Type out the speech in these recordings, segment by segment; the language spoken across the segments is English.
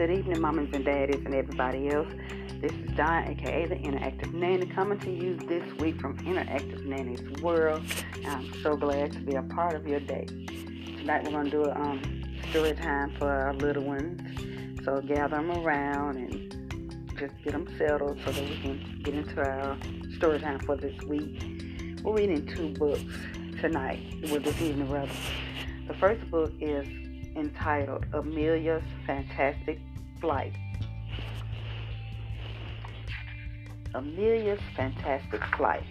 Good evening, mamas and daddies, and everybody else. This is Di, aka the Interactive Nanny, coming to you this week from Interactive Nanny's World. I'm so glad to be a part of your day. Tonight we're going to do a um, story time for our little ones. So gather them around and just get them settled so that we can get into our story time for this week. We're reading two books tonight, well, this evening rather. The first book is entitled Amelia's Fantastic Flight. Amelia's Fantastic Flight.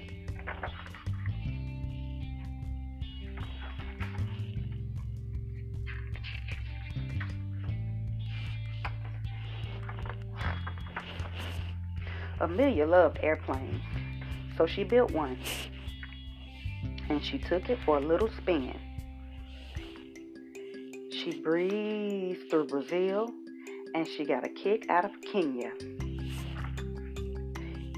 Amelia loved airplanes, so she built one. And she took it for a little spin. She breezed through Brazil and she got a kick out of Kenya.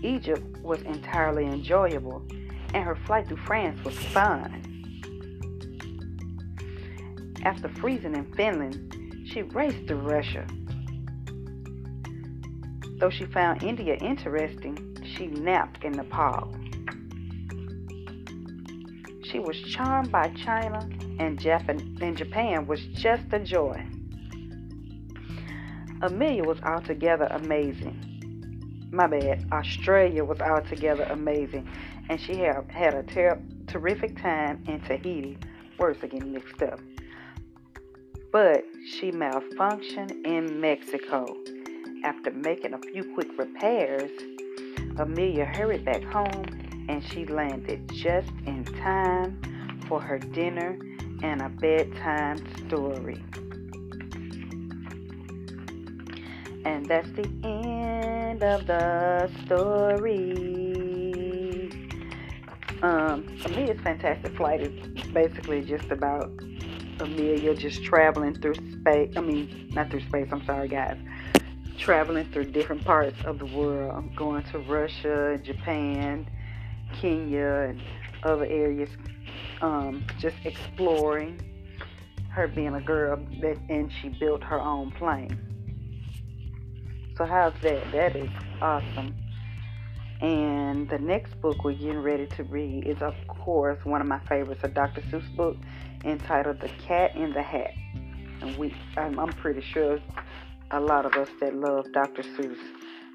Egypt was entirely enjoyable and her flight through France was fun. After freezing in Finland, she raced through Russia. Though she found India interesting, she napped in Nepal. She was charmed by China, and Japan, and Japan was just a joy. Amelia was altogether amazing. My bad, Australia was altogether amazing, and she had, had a ter- terrific time in Tahiti. Words are getting mixed up. But she malfunctioned in Mexico. After making a few quick repairs, Amelia hurried back home and she landed just in time for her dinner and a bedtime story. And that's the end of the story. Um, Amelia's Fantastic Flight is basically just about Amelia just traveling through space. I mean, not through space, I'm sorry, guys. Traveling through different parts of the world, going to Russia, Japan, Kenya and other areas, um, just exploring. Her being a girl, and she built her own plane. So how's that? That is awesome. And the next book we're getting ready to read is, of course, one of my favorites, a Dr. Seuss book entitled "The Cat in the Hat." And we, I'm, I'm pretty sure a lot of us that love Dr. Seuss.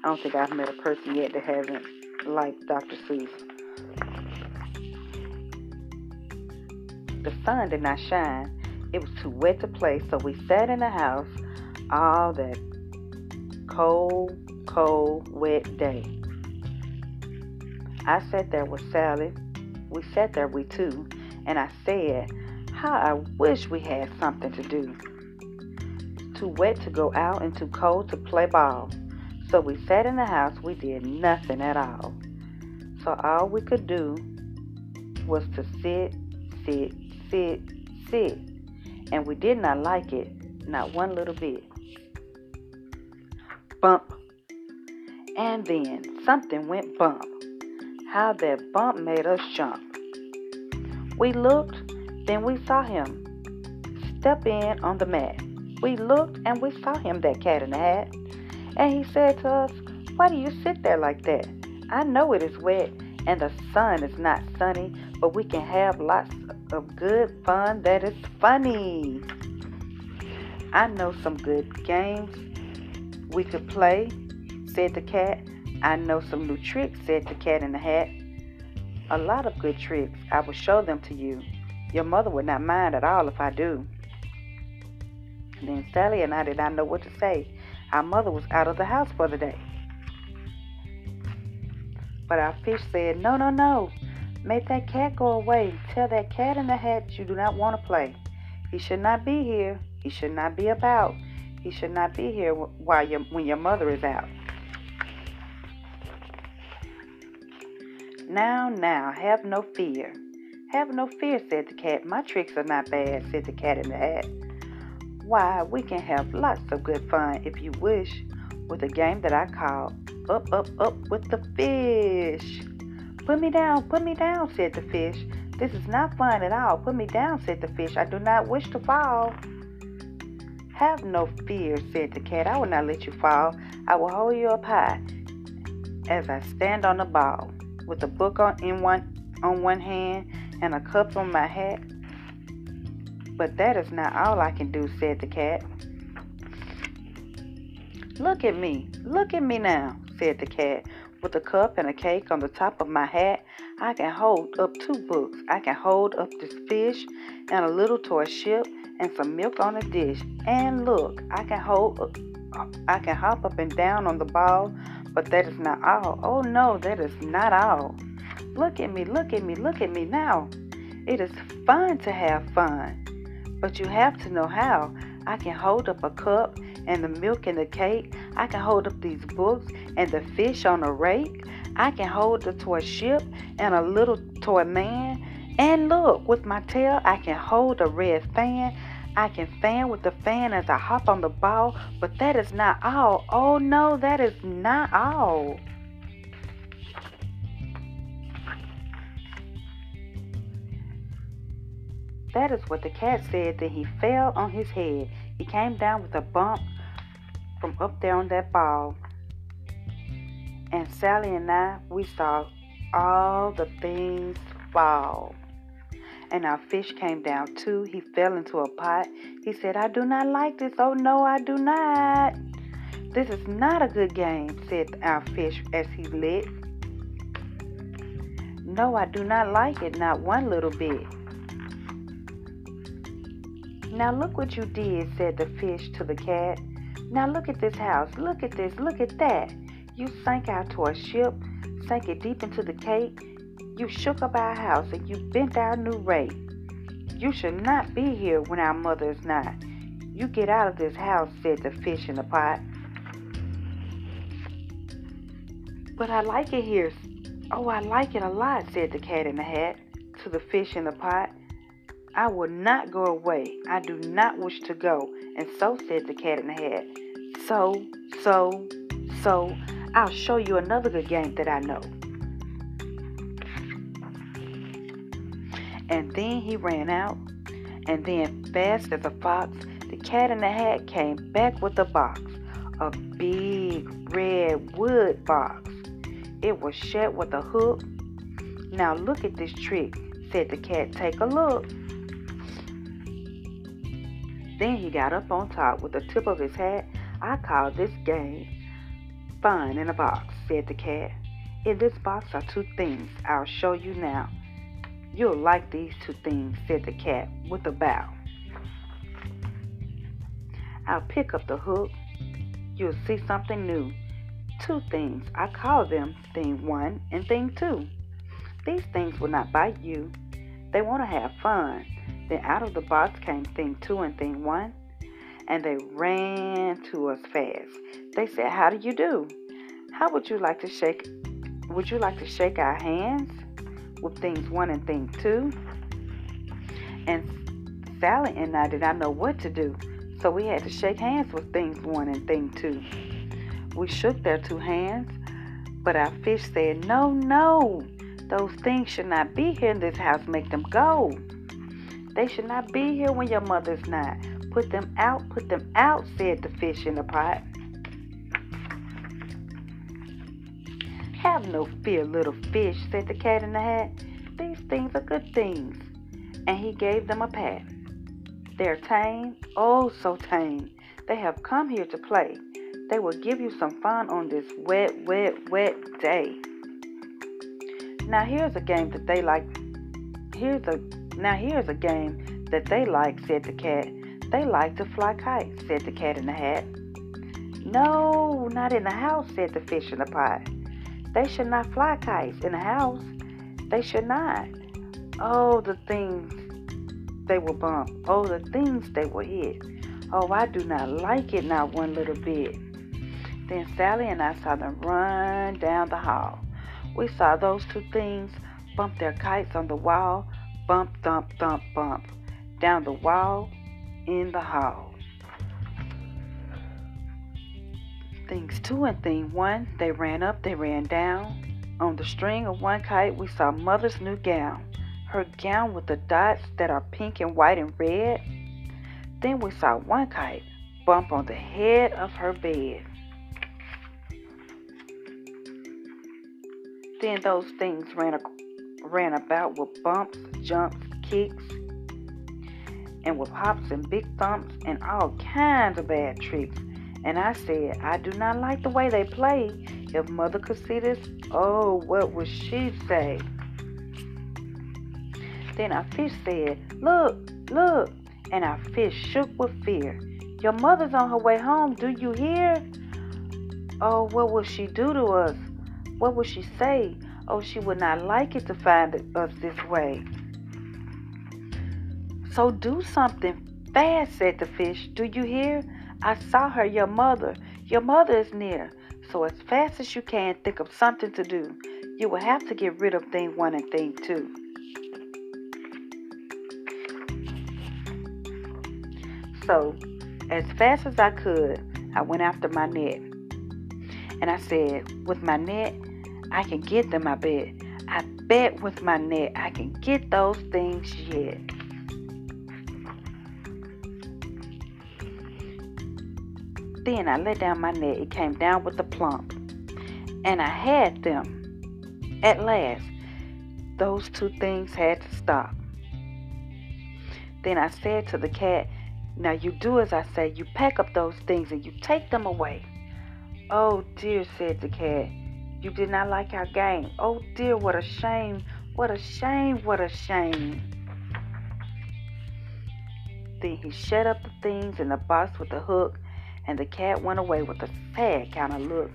I don't think I've met a person yet that hasn't liked Dr. Seuss. The sun did not shine. It was too wet to play, so we sat in the house all that cold, cold, wet day. I sat there with Sally. We sat there, we two, and I said, How I wish we had something to do. Too wet to go out and too cold to play ball. So we sat in the house, we did nothing at all. So all we could do was to sit, sit, sit, sit. And we did not like it, not one little bit. Bump. And then something went bump. How that bump made us jump. We looked, then we saw him step in on the mat. We looked and we saw him, that cat in the hat. And he said to us, Why do you sit there like that? I know it is wet and the sun is not sunny, but we can have lots of good fun that is funny. I know some good games we could play, said the cat. I know some new tricks, said the cat in the hat. A lot of good tricks. I will show them to you. Your mother would not mind at all if I do. then Sally and I did not know what to say. Our mother was out of the house for the day. But our fish said, No, no, no. Make that cat go away. Tell that cat in the hat you do not want to play. He should not be here. He should not be about. He should not be here while your, when your mother is out. Now, now, have no fear. Have no fear, said the cat. My tricks are not bad, said the cat in the hat. Why, we can have lots of good fun if you wish with a game that I call Up, Up, Up with the Fish. Put me down, put me down, said the fish. This is not fun at all. Put me down, said the fish. I do not wish to fall. Have no fear, said the cat. I will not let you fall. I will hold you up high as I stand on the ball with a book on in one on one hand and a cup on my hat. But that is not all I can do, said the cat. Look at me, look at me now, said the cat. With a cup and a cake on the top of my hat, I can hold up two books. I can hold up this fish and a little toy ship and some milk on a dish. And look, I can hold I can hop up and down on the ball, but that is not all. Oh no, that is not all. Look at me, look at me, look at me now. It is fun to have fun, but you have to know how. I can hold up a cup and the milk and the cake. I can hold up these books and the fish on a rake. I can hold the toy ship and a little toy man. And look, with my tail, I can hold a red fan. I can fan with the fan as I hop on the ball, but that is not all. Oh no, that is not all. That is what the cat said. Then he fell on his head. He came down with a bump from up there on that ball. And Sally and I, we saw all the things fall. And our fish came down too. He fell into a pot. He said, I do not like this. Oh no, I do not. This is not a good game, said our fish as he lit. No, I do not like it, not one little bit. Now look what you did, said the fish to the cat. Now look at this house. Look at this. Look at that. You sank our toy ship, sank it deep into the cake. You shook up our house and you bent our new rate. You should not be here when our mother is not. You get out of this house, said the fish in the pot. But I like it here. Oh, I like it a lot, said the cat in the hat to the fish in the pot. I will not go away. I do not wish to go. And so said the cat in the hat. So, so, so, I'll show you another good game that I know. And then he ran out. And then, fast as a fox, the cat in the hat came back with a box. A big red wood box. It was shut with a hook. Now look at this trick, said the cat. Take a look. Then he got up on top with the tip of his hat. I call this game fun in a box, said the cat. In this box are two things. I'll show you now. You'll like these two things, said the cat with a bow. I'll pick up the hook. You'll see something new. Two things. I call them thing one and thing two. These things will not bite you. They want to have fun. Then out of the box came thing two and thing one, and they ran to us fast. They said, How do you do? How would you like to shake would you like to shake our hands with things one and thing two? And Sally and I did not know what to do. So we had to shake hands with things one and thing two. We shook their two hands, but our fish said, No, no, those things should not be here in this house. Make them go. They should not be here when your mother's not. Put them out, put them out, said the fish in the pot. Have no fear, little fish, said the cat in the hat. These things are good things. And he gave them a pat. They're tame, oh so tame. They have come here to play. They will give you some fun on this wet, wet, wet day. Now here's a game that they like. Here's a now here's a game that they like, said the cat. They like to fly kites, said the cat in the hat. No, not in the house, said the fish in the pot. They should not fly kites in the house. They should not. Oh, the things they will bump. Oh, the things they will hit. Oh, I do not like it, not one little bit. Then Sally and I saw them run down the hall. We saw those two things bump their kites on the wall bump, thump, thump, bump, down the wall, in the hall. Things two and thing one, they ran up, they ran down. On the string of one kite, we saw mother's new gown, her gown with the dots that are pink and white and red. Then we saw one kite, bump on the head of her bed. Then those things ran, ran about with bumps, jumps, kicks, and with hops and big thumps and all kinds of bad tricks. And I said, I do not like the way they play. If mother could see this, oh, what would she say? Then our fish said, Look, look. And our fish shook with fear. Your mother's on her way home. Do you hear? Oh, what will she do to us? What would she say? Oh, she would not like it to find us this way. So do something fast, said the fish. Do you hear? I saw her, your mother. Your mother is near. So as fast as you can, think of something to do. You will have to get rid of thing one and thing two. So, as fast as I could, I went after my net. And I said, with my net, I can get them, I bet. I bet with my net, I can get those things yet. Then I let down my net. It came down with a plump. And I had them. At last, those two things had to stop. Then I said to the cat, now you do as I say. You pack up those things and you take them away. Oh dear, said the cat. You did not like our game. Oh dear, what a shame. What a shame. What a shame. Then he shut up the things in the box with a hook, and the cat went away with a sad kind of look.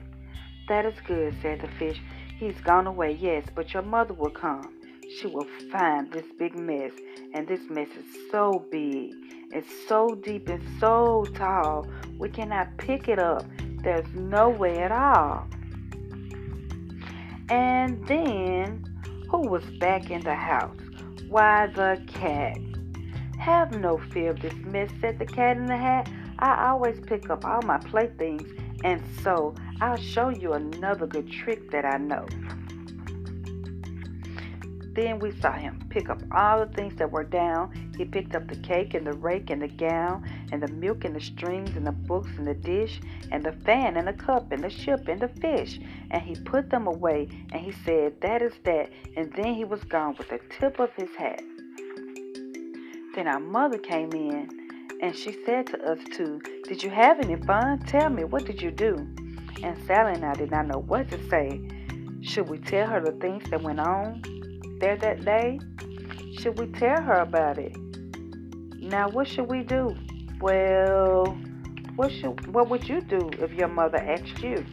That is good, said the fish. He's gone away, yes, but your mother will come. She will find this big mess, and this mess is so big it's so deep and so tall, we cannot pick it up. There's no way at all. And then, who was back in the house? Why, the cat. Have no fear of this mess, said the cat in the hat. I always pick up all my playthings, and so I'll show you another good trick that I know. Then we saw him pick up all the things that were down. He picked up the cake and the rake and the gown and the milk and the strings and the books and the dish and the fan and the cup and the ship and the fish. And he put them away and he said, That is that. And then he was gone with the tip of his hat. Then our mother came in and she said to us two, Did you have any fun? Tell me, what did you do? And Sally and I did not know what to say. Should we tell her the things that went on? There that day? Should we tell her about it? Now, what should we do? Well, what should what would you do if your mother asked you?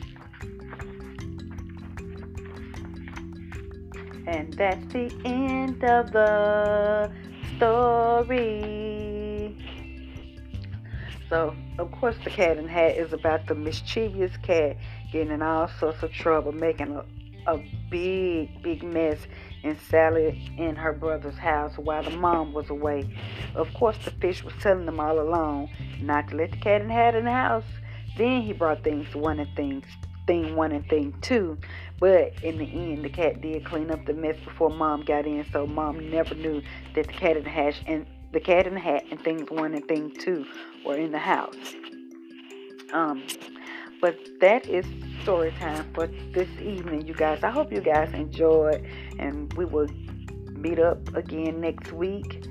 And that's the end of the story. So, of course, the cat in hat is about the mischievous cat getting in all sorts of trouble, making a, a big, big mess and Sally in her brother's house while the mom was away. Of course, the fish was telling them all along not to let the cat in the hat in the house. Then he brought things one and things thing one and thing two. But in the end, the cat did clean up the mess before mom got in, so mom never knew that the cat in the hat and the cat in the hat and things one and thing two were in the house. Um, but that is story time for this evening, you guys. I hope you guys enjoyed, and we will meet up again next week.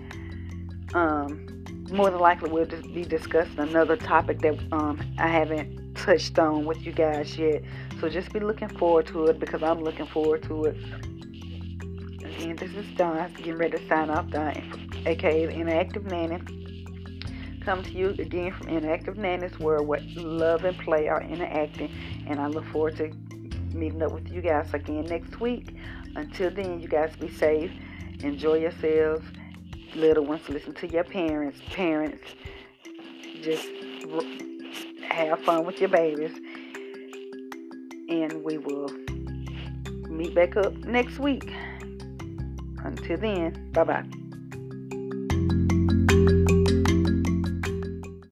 Um, more than likely, we'll just be discussing another topic that um, I haven't touched on with you guys yet. So just be looking forward to it because I'm looking forward to it. Again, this is Don getting ready to sign off, Don, aka the Interactive Nanny come to you again from Interactive World where love and play are interacting. And I look forward to meeting up with you guys again next week. Until then, you guys be safe. Enjoy yourselves. Little ones, listen to your parents. Parents, just have fun with your babies. And we will meet back up next week. Until then, bye bye.